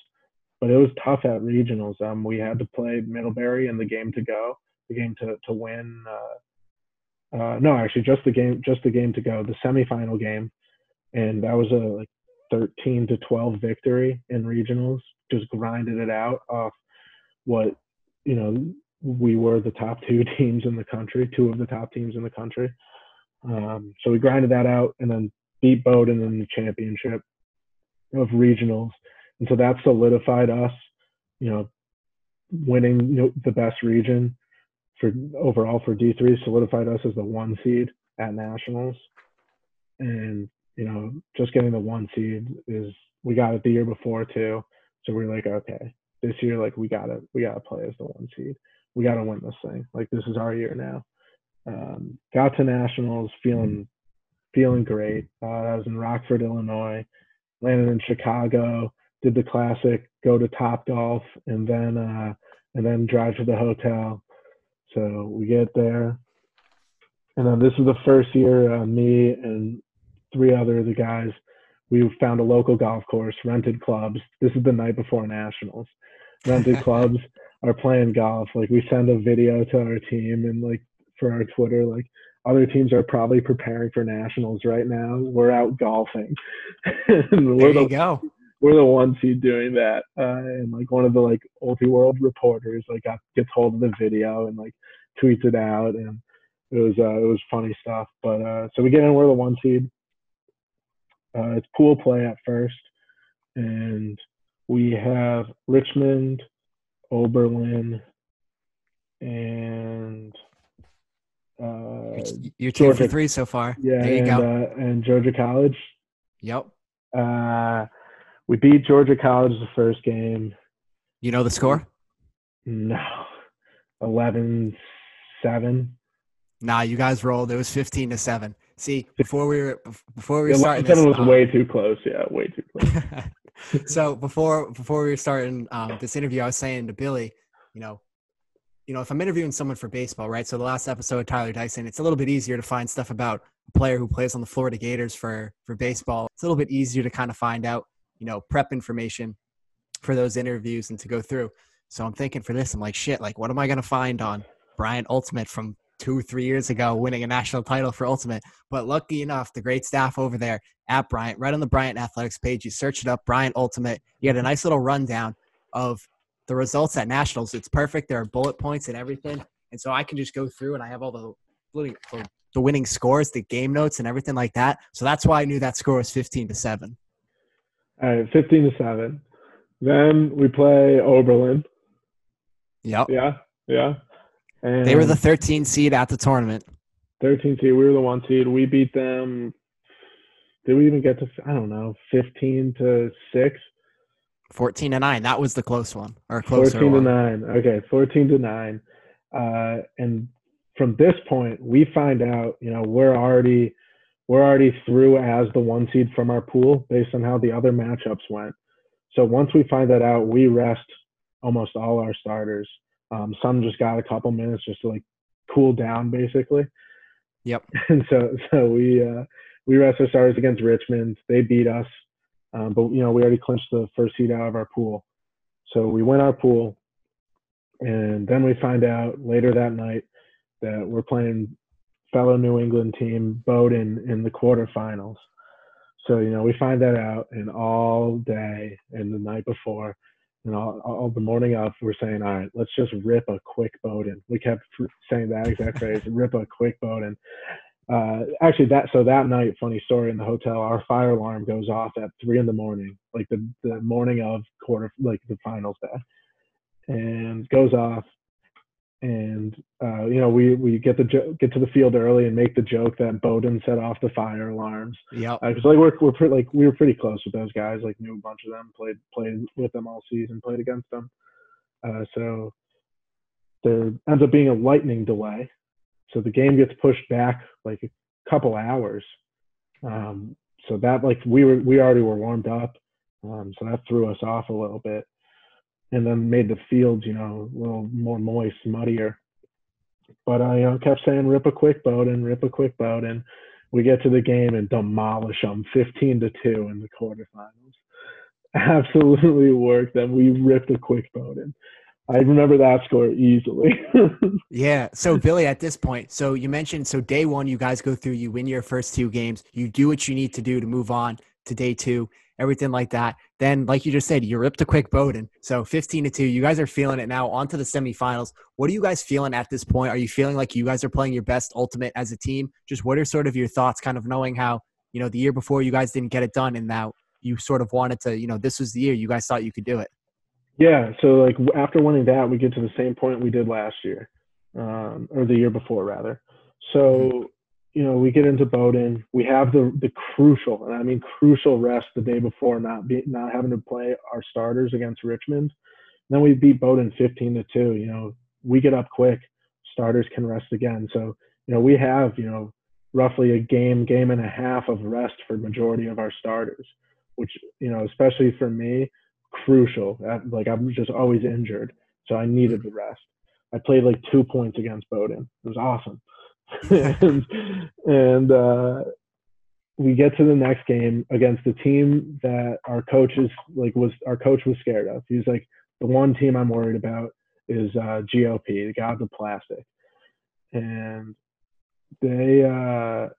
but it was tough at regionals. Um, we had to play Middlebury in the game to go, the game to to win. Uh, uh, no, actually, just the game, just the game to go, the semifinal game, and that was a like 13 to 12 victory in regionals. Just grinded it out off what you know we were the top two teams in the country, two of the top teams in the country. Um, so we grinded that out and then beat Bowdoin in the championship of regionals, and so that solidified us, you know, winning you know, the best region for overall for D3 solidified us as the one seed at nationals. And, you know, just getting the one seed is we got it the year before too. So we're like, okay, this year, like we gotta we gotta play as the one seed. We gotta win this thing. Like this is our year now. Um, got to nationals feeling feeling great. Uh, I was in Rockford, Illinois, landed in Chicago, did the classic, go to Top Golf, and then uh, and then drive to the hotel, so we get there, and then this is the first year uh, me and three other of the guys we found a local golf course, rented clubs. This is the night before nationals. Rented clubs are playing golf. Like we send a video to our team and like for our Twitter, like other teams are probably preparing for nationals right now. We're out golfing. there we're you the, go we're the ones who doing that. Uh, and like one of the like Ultiworld reporters like got gets hold of the video and like tweets it out, and it was uh, it was funny stuff. But uh, so we get in, we're the one seed. Uh, it's pool play at first, and we have Richmond, Oberlin, and uh, you're two Georgia, for three so far. Yeah, there you and, go. Uh, and Georgia College. Yep. Uh, we beat Georgia College the first game. You know the score? No. 11 7. Nah, you guys rolled. It was 15 to 7. See, before we were before we were starting this, was um, way too close. Yeah, way too close. so before before we were starting um, this interview, I was saying to Billy, you know, you know, if I'm interviewing someone for baseball, right? So the last episode, Tyler Dyson, it's a little bit easier to find stuff about a player who plays on the Florida Gators for for baseball. It's a little bit easier to kind of find out you know, prep information for those interviews and to go through. So I'm thinking for this, I'm like, shit, like, what am I going to find on Bryant Ultimate from two, three years ago, winning a national title for Ultimate. But lucky enough, the great staff over there at Bryant, right on the Bryant Athletics page, you search it up, Bryant Ultimate. You get a nice little rundown of the results at nationals. It's perfect. There are bullet points and everything, and so I can just go through and I have all the the winning scores, the game notes, and everything like that. So that's why I knew that score was fifteen to seven. All right, fifteen to seven. Then we play Oberlin. Yep. Yeah. Yeah. And they were the 13 seed at the tournament. 13 seed. We were the one seed. We beat them. Did we even get to, I don't know, 15 to 6? 14 to 9. That was the close one. Or closer 14 to 9. Okay. 14 to 9. Uh, and from this point, we find out, you know, we're already. We're already through as the one seed from our pool based on how the other matchups went. So once we find that out, we rest almost all our starters. Um, some just got a couple minutes just to like cool down, basically. Yep. And so so we uh, we rest our starters against Richmond. They beat us, um, but you know we already clinched the first seed out of our pool. So we win our pool, and then we find out later that night that we're playing fellow New England team Bowdoin in the quarterfinals. So you know we find that out, and all day and the night before, and all, all the morning of, we're saying, all right, let's just rip a quick Bowdoin. We kept saying that exact phrase, rip a quick Bowdoin. Uh, actually, that so that night, funny story in the hotel, our fire alarm goes off at three in the morning, like the the morning of quarter, like the finals day, and goes off and uh, you know we we get the jo- get to the field early and make the joke that Bowdoin set off the fire alarms. Yeah, because uh, like we're we're pretty, like we were pretty close with those guys. Like knew a bunch of them, played played with them all season, played against them. Uh, so there ends up being a lightning delay, so the game gets pushed back like a couple hours. Um, so that like we were we already were warmed up, um, so that threw us off a little bit and then made the fields, you know, a little more moist, muddier. But I know, kept saying, rip a quick Bowdoin rip a quick boat. And We get to the game and demolish them 15 to 2 in the quarterfinals. Absolutely worked. Then we ripped a quick Bowdoin. I remember that score easily. yeah. So Billy, at this point, so you mentioned so day one, you guys go through, you win your first two games, you do what you need to do to move on to day two, everything like that. Then, like you just said, you ripped a quick Bowdoin. So 15 to 2. You guys are feeling it now. On to the semifinals. What are you guys feeling at this point? Are you feeling like you guys are playing your best ultimate as a team? Just what are sort of your thoughts, kind of knowing how, you know, the year before you guys didn't get it done and now you sort of wanted to, you know, this was the year you guys thought you could do it? Yeah. So, like, after winning that, we get to the same point we did last year, um, or the year before, rather. So, mm-hmm you know, we get into Bowdoin. We have the the crucial, and I mean crucial rest the day before, not be, not having to play our starters against Richmond. And then we beat Bowdoin 15 to two. You know, we get up quick. Starters can rest again. So you know, we have you know roughly a game, game and a half of rest for majority of our starters, which you know, especially for me, crucial. Like I'm just always injured, so I needed the rest. I played like two points against Bowdoin. It was awesome. and, and uh, we get to the next game against the team that our coach is like was our coach was scared of. He's like the one team I'm worried about is uh, GOP, the Gods of Plastic, and they uh,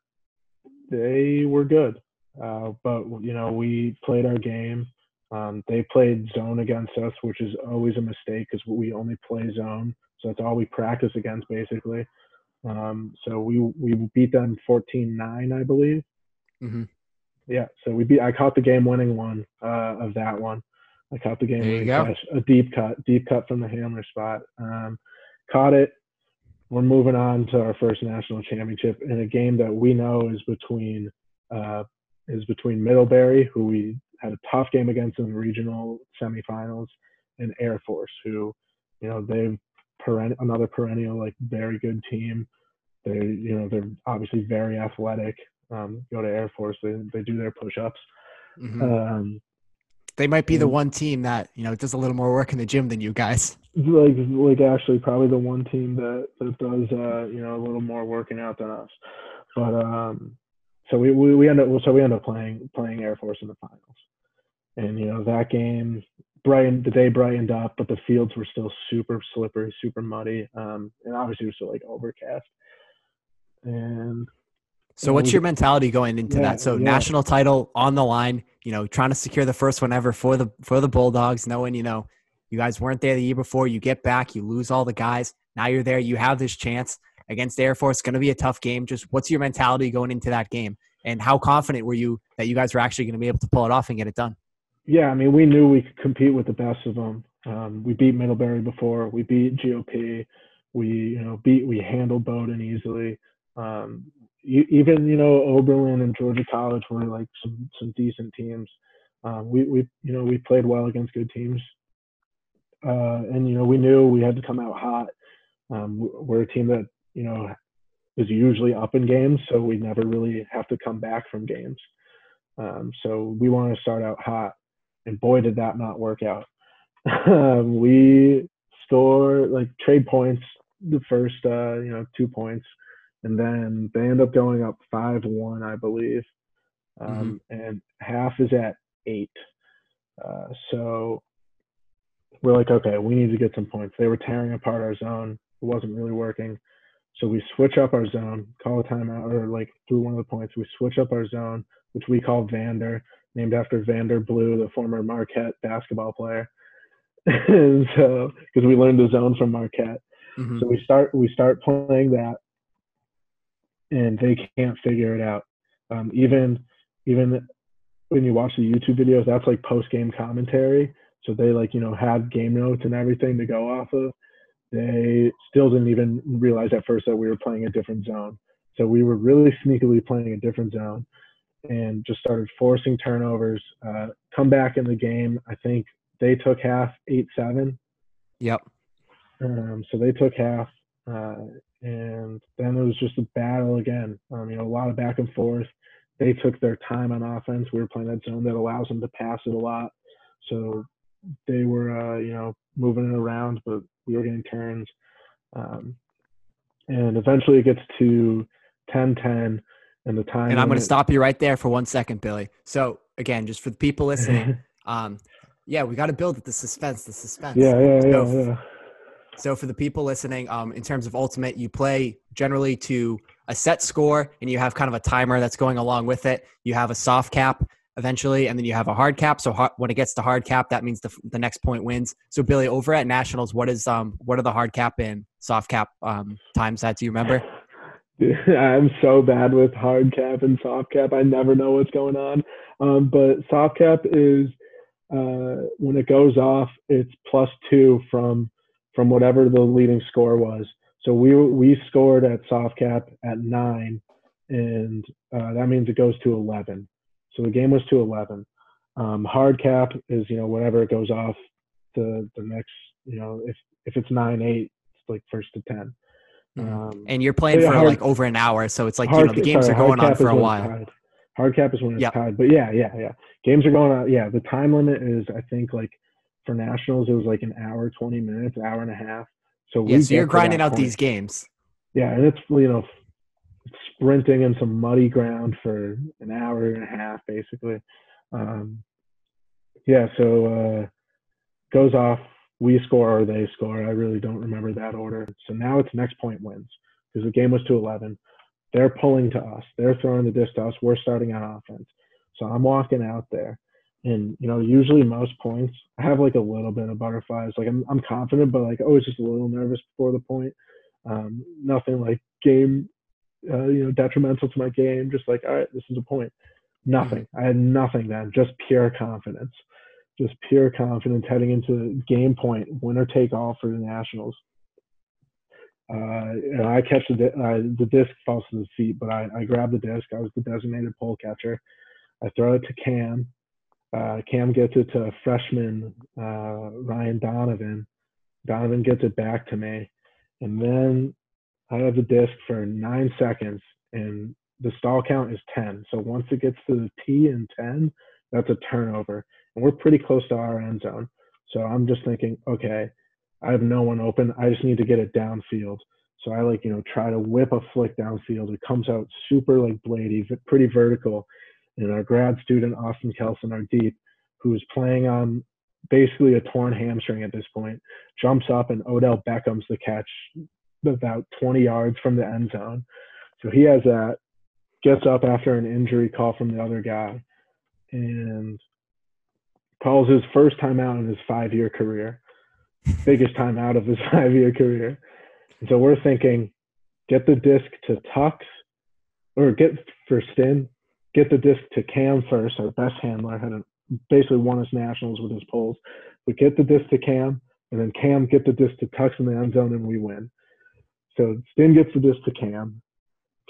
they were good, uh, but you know we played our game. Um, they played zone against us, which is always a mistake because we only play zone, so that's all we practice against basically. Um, so we we beat them 14-9, I believe. Mm-hmm. Yeah, so we beat. I caught the game-winning one uh, of that one. I caught the game-winning catch, a deep cut, deep cut from the hammer spot. Um, caught it. We're moving on to our first national championship in a game that we know is between uh, is between Middlebury, who we had a tough game against in the regional semifinals, and Air Force, who you know they've peren- another perennial like very good team. They you know they're obviously very athletic. Um, go to Air Force, they they do their push-ups. Mm-hmm. Um, they might be the one team that you know does a little more work in the gym than you guys. Like like actually probably the one team that that does uh, you know a little more working out than us. But um, so we, we we end up so we end up playing playing Air Force in the finals, And you know that game, brightened the day brightened up, but the fields were still super slippery, super muddy, um, and obviously it was still like overcast. And so, what's your mentality going into yeah, that? So, yeah. national title on the line. You know, trying to secure the first one ever for the for the Bulldogs, knowing you know you guys weren't there the year before. You get back, you lose all the guys. Now you're there. You have this chance against Air Force. It's going to be a tough game. Just what's your mentality going into that game? And how confident were you that you guys were actually going to be able to pull it off and get it done? Yeah, I mean, we knew we could compete with the best of them. Um, we beat Middlebury before. We beat GOP. We, you know, beat we handled Bowdoin easily. Um, you, even you know Oberlin and Georgia College were like some some decent teams. Um, we we you know we played well against good teams, uh, and you know we knew we had to come out hot. Um, we're a team that you know is usually up in games, so we never really have to come back from games. Um, so we want to start out hot, and boy did that not work out. Um, we score like trade points the first uh, you know two points and then they end up going up five one, I believe, um, mm-hmm. and half is at eight. Uh, so we're like, okay, we need to get some points. They were tearing apart our zone. It wasn't really working. So we switch up our zone, call a timeout, or like through one of the points, we switch up our zone, which we call Vander, named after Vander Blue, the former Marquette basketball player. and so, because we learned the zone from Marquette. Mm-hmm. So we start we start playing that, and they can't figure it out. Um, even even when you watch the YouTube videos, that's like post game commentary. So they like you know had game notes and everything to go off of. They still didn't even realize at first that we were playing a different zone. So we were really sneakily playing a different zone, and just started forcing turnovers. Uh, come back in the game. I think they took half eight seven. Yep. Um, so they took half. Uh, and then it was just a battle again. Um, you know, a lot of back and forth. They took their time on offense. We were playing that zone that allows them to pass it a lot, so they were, uh, you know, moving it around, but we were getting turns. Um, and eventually, it gets to 10-10, and the time. And I'm going to stop you right there for one second, Billy. So again, just for the people listening, um, yeah, we got to build the suspense. The suspense. Yeah, yeah, yeah, yeah. So for the people listening, um, in terms of ultimate, you play generally to a set score, and you have kind of a timer that's going along with it. You have a soft cap eventually, and then you have a hard cap. So hard, when it gets to hard cap, that means the, the next point wins. So Billy, over at Nationals, what is um what are the hard cap and soft cap um times that? Do you remember? I'm so bad with hard cap and soft cap. I never know what's going on. Um, but soft cap is uh, when it goes off, it's plus two from from whatever the leading score was. So we we scored at soft cap at nine, and uh, that means it goes to eleven. So the game was to eleven. Um, hard cap is you know whatever it goes off the the next you know if if it's nine eight it's like first to 10 mm-hmm. Um, and you're playing for hard, like over an hour, so it's like hard, you know the games sorry, are going on for a while. Hard cap is when it's yep. tied, but yeah, yeah, yeah. Games are going on. Yeah, the time limit is I think like for nationals, it was like an hour, 20 minutes, hour and a half. So yeah, so you're grinding out point. these games. Yeah, and it's you know sprinting in some muddy ground for an hour and a half, basically. Um, yeah, so uh, goes off. We score or they score. I really don't remember that order. So now it's next point wins because the game was to 11. They're pulling to us. They're throwing the disc to us. We're starting on offense. So I'm walking out there and you know usually most points i have like a little bit of butterflies like i'm, I'm confident but like always just a little nervous before the point um, nothing like game uh, you know detrimental to my game just like all right this is a point nothing mm-hmm. i had nothing then just pure confidence just pure confidence heading into game point winner take all for the nationals uh, and I catch the uh, the disc falls to the feet, but I, I grab the disc. I was the designated pull catcher. I throw it to Cam. Uh, Cam gets it to freshman uh, Ryan Donovan. Donovan gets it back to me. And then I have the disc for nine seconds, and the stall count is 10. So once it gets to the T in 10, that's a turnover. And we're pretty close to our end zone. So I'm just thinking, okay, I have no one open. I just need to get it downfield. So I like, you know, try to whip a flick downfield. It comes out super like blady, but pretty vertical and our grad student Austin Kelson, our deep, who was playing on basically a torn hamstring at this point, jumps up and Odell Beckham's the catch about 20 yards from the end zone. So he has that, gets up after an injury call from the other guy, and calls his first time out in his five year career, biggest time out of his five year career. And so we're thinking, get the disc to Tux, or get for Stin, get the disc to Cam first, our best handler, had a, basically won us nationals with his pulls. But get the disc to Cam, and then Cam get the disc to Tux in the end zone, and we win. So Stin gets the disc to Cam.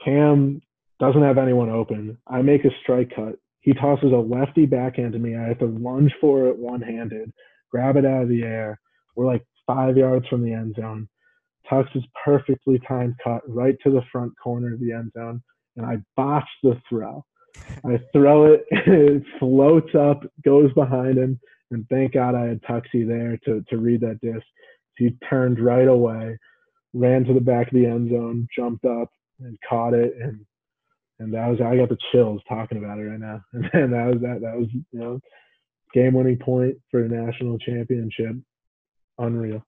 Cam doesn't have anyone open. I make a strike cut. He tosses a lefty backhand to me. I have to lunge for it one handed, grab it out of the air. We're like five yards from the end zone. Tux's perfectly timed cut right to the front corner of the end zone, and I botch the throw. I throw it, it floats up, goes behind him, and thank God I had Tuxie there to, to read that disc. He turned right away, ran to the back of the end zone, jumped up and caught it, and and that was I got the chills talking about it right now. And that was that that was you know game winning point for the national championship. Unreal.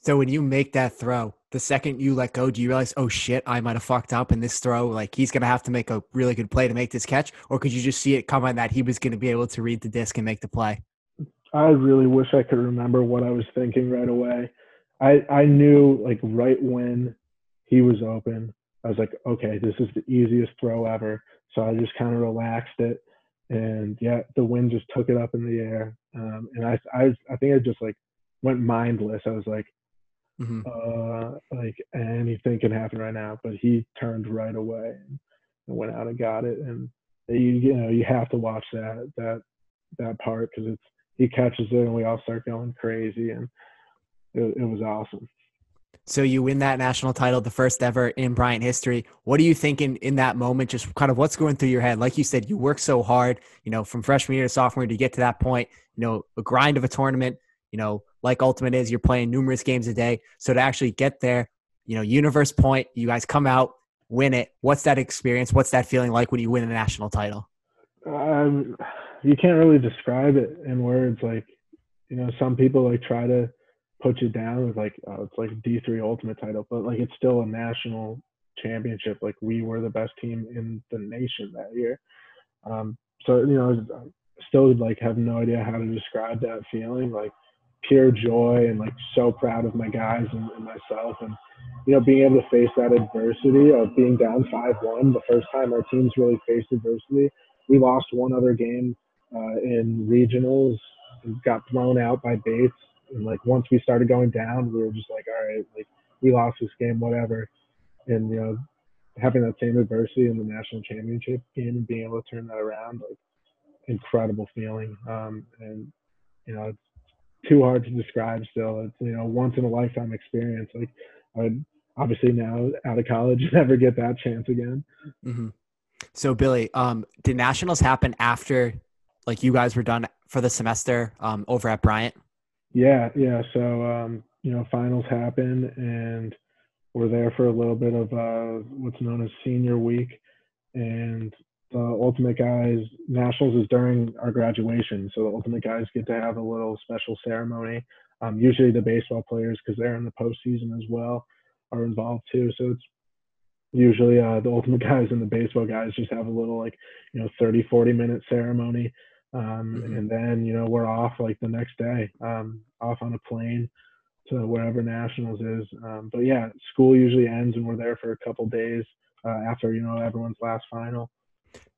So when you make that throw, the second you let go, do you realize, oh shit, I might have fucked up in this throw? Like he's gonna have to make a really good play to make this catch, or could you just see it coming that he was gonna be able to read the disc and make the play? I really wish I could remember what I was thinking right away. I I knew like right when he was open, I was like, okay, this is the easiest throw ever. So I just kind of relaxed it, and yeah, the wind just took it up in the air, um, and I I I think I just like went mindless. I was like, mm-hmm. uh, like anything can happen right now, but he turned right away and, and went out and got it, and you you know you have to watch that that that part because it's he catches it and we all start going crazy and it, it was awesome. So you win that national title, the first ever in Bryant history. What are you thinking in that moment? Just kind of what's going through your head? Like you said, you work so hard, you know, from freshman year to sophomore year to get to that point, you know, a grind of a tournament, you know, like Ultimate is, you're playing numerous games a day. So to actually get there, you know, universe point, you guys come out, win it. What's that experience? What's that feeling like when you win a national title? Um, you can't really describe it in words. Like, you know, some people like try to put you down with like uh, it's like D three Ultimate title, but like it's still a national championship. Like we were the best team in the nation that year. Um, so you know, still like have no idea how to describe that feeling. Like pure joy and like so proud of my guys and, and myself and you know being able to face that adversity of being down five one the first time our teams really faced adversity. We lost one other game uh, in regionals, got blown out by Bates and like once we started going down, we were just like, all right, like we lost this game, whatever. And you know, having that same adversity in the national championship game and being able to turn that around, like incredible feeling. Um, and you know, it's too hard to describe. Still, it's you know, once in a lifetime experience. Like I would obviously now out of college never get that chance again. Mm-hmm. So Billy, um, did nationals happen after like you guys were done for the semester um, over at Bryant? Yeah, yeah. So um, you know, finals happen, and we're there for a little bit of uh, what's known as senior week, and the ultimate guys nationals is during our graduation, so the ultimate guys get to have a little special ceremony. Um, usually the baseball players, because they're in the postseason as well, are involved too. So it's usually uh, the ultimate guys and the baseball guys just have a little like you know 30 40 minute ceremony um, mm-hmm. and then you know we're off like the next day um, off on a plane to wherever nationals is. Um, but yeah school usually ends and we're there for a couple days uh, after you know everyone's last final.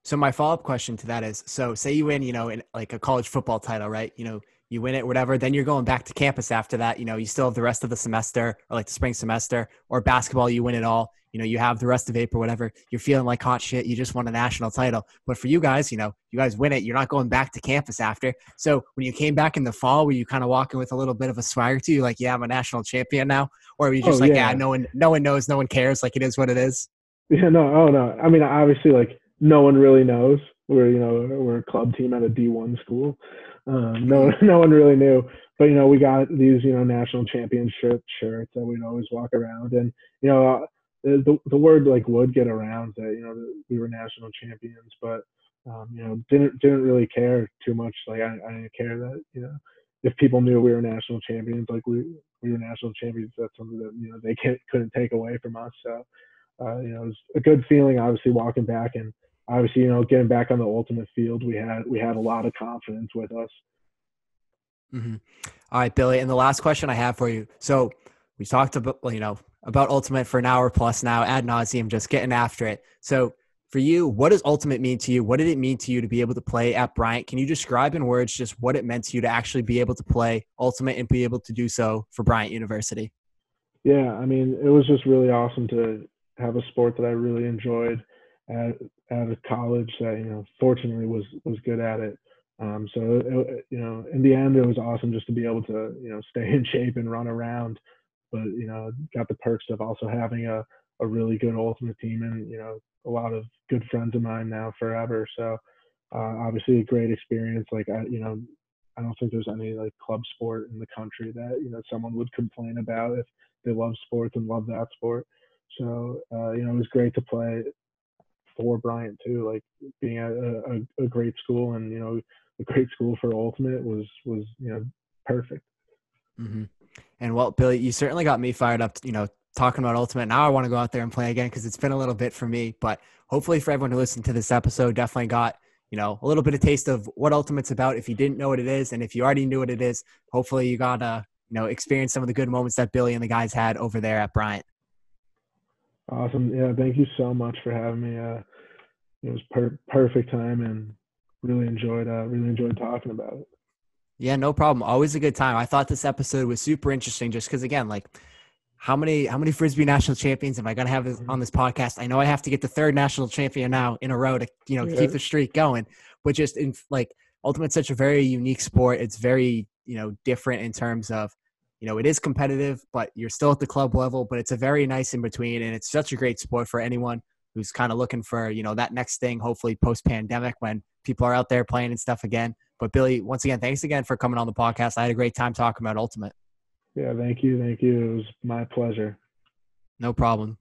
So my follow-up question to that is so say you win you know in like a college football title right? You know you win it whatever then you're going back to campus after that. You know you still have the rest of the semester or like the spring semester or basketball you win it all you know you have the rest of April, whatever you're feeling like hot shit you just won a national title. But for you guys you know you guys win it you're not going back to campus after. So when you came back in the fall were you kind of walking with a little bit of a swagger to you like yeah i'm a national champion now? Or were you just oh, like yeah. yeah. no one no one knows no one cares like it is what it is? Yeah no oh no. I mean obviously like no one really knows. We're you know we're a club team at a d1 school. Um, no no one really knew. But you know we got these you know national championship shirts that we'd always walk around. And you know the, the word like would get around that you know we were national champions but um, you know, didn't didn't really care too much. Like I, I didn't care that you know if people knew we were national champions, like we we were national champions. That's something that you know they can't, couldn't take away from us. So uh, you know, it was a good feeling. Obviously, walking back and obviously you know getting back on the ultimate field, we had we had a lot of confidence with us. Mm-hmm. All right, Billy. And the last question I have for you. So we talked about you know about ultimate for an hour plus now ad nauseum, just getting after it. So for you, what does ultimate mean to you? What did it mean to you to be able to play at Bryant? Can you describe in words just what it meant to you to actually be able to play ultimate and be able to do so for Bryant University? Yeah, I mean, it was just really awesome to have a sport that I really enjoyed at at a college that you know fortunately was was good at it. Um, so it, you know, in the end, it was awesome just to be able to you know stay in shape and run around. But you know, got the perks of also having a a really good ultimate team and you know a lot of good friends of mine now forever. So uh, obviously a great experience. Like I, you know, I don't think there's any like club sport in the country that you know someone would complain about if they love sports and love that sport. So uh, you know, it was great to play for Bryant too. Like being at a, a, a great school and you know a great school for ultimate was was you know perfect. Mm-hmm. And well, Billy, you certainly got me fired up. You know, talking about Ultimate. Now I want to go out there and play again because it's been a little bit for me. But hopefully, for everyone who listened to this episode, definitely got you know a little bit of taste of what Ultimate's about. If you didn't know what it is, and if you already knew what it is, hopefully you got to you know experience some of the good moments that Billy and the guys had over there at Bryant. Awesome. Yeah, thank you so much for having me. Uh, it was per- perfect time and really enjoyed uh, really enjoyed talking about it. Yeah, no problem. Always a good time. I thought this episode was super interesting just because again, like how many how many frisbee national champions am I going to have this, mm-hmm. on this podcast? I know I have to get the third national champion now in a row to you know yeah. keep the streak going. But just in like ultimate, such a very unique sport. It's very you know different in terms of you know it is competitive, but you're still at the club level. But it's a very nice in between, and it's such a great sport for anyone who's kind of looking for you know that next thing. Hopefully post pandemic when people are out there playing and stuff again. But Billy, once again, thanks again for coming on the podcast. I had a great time talking about ultimate. Yeah, thank you. Thank you. It was my pleasure. No problem.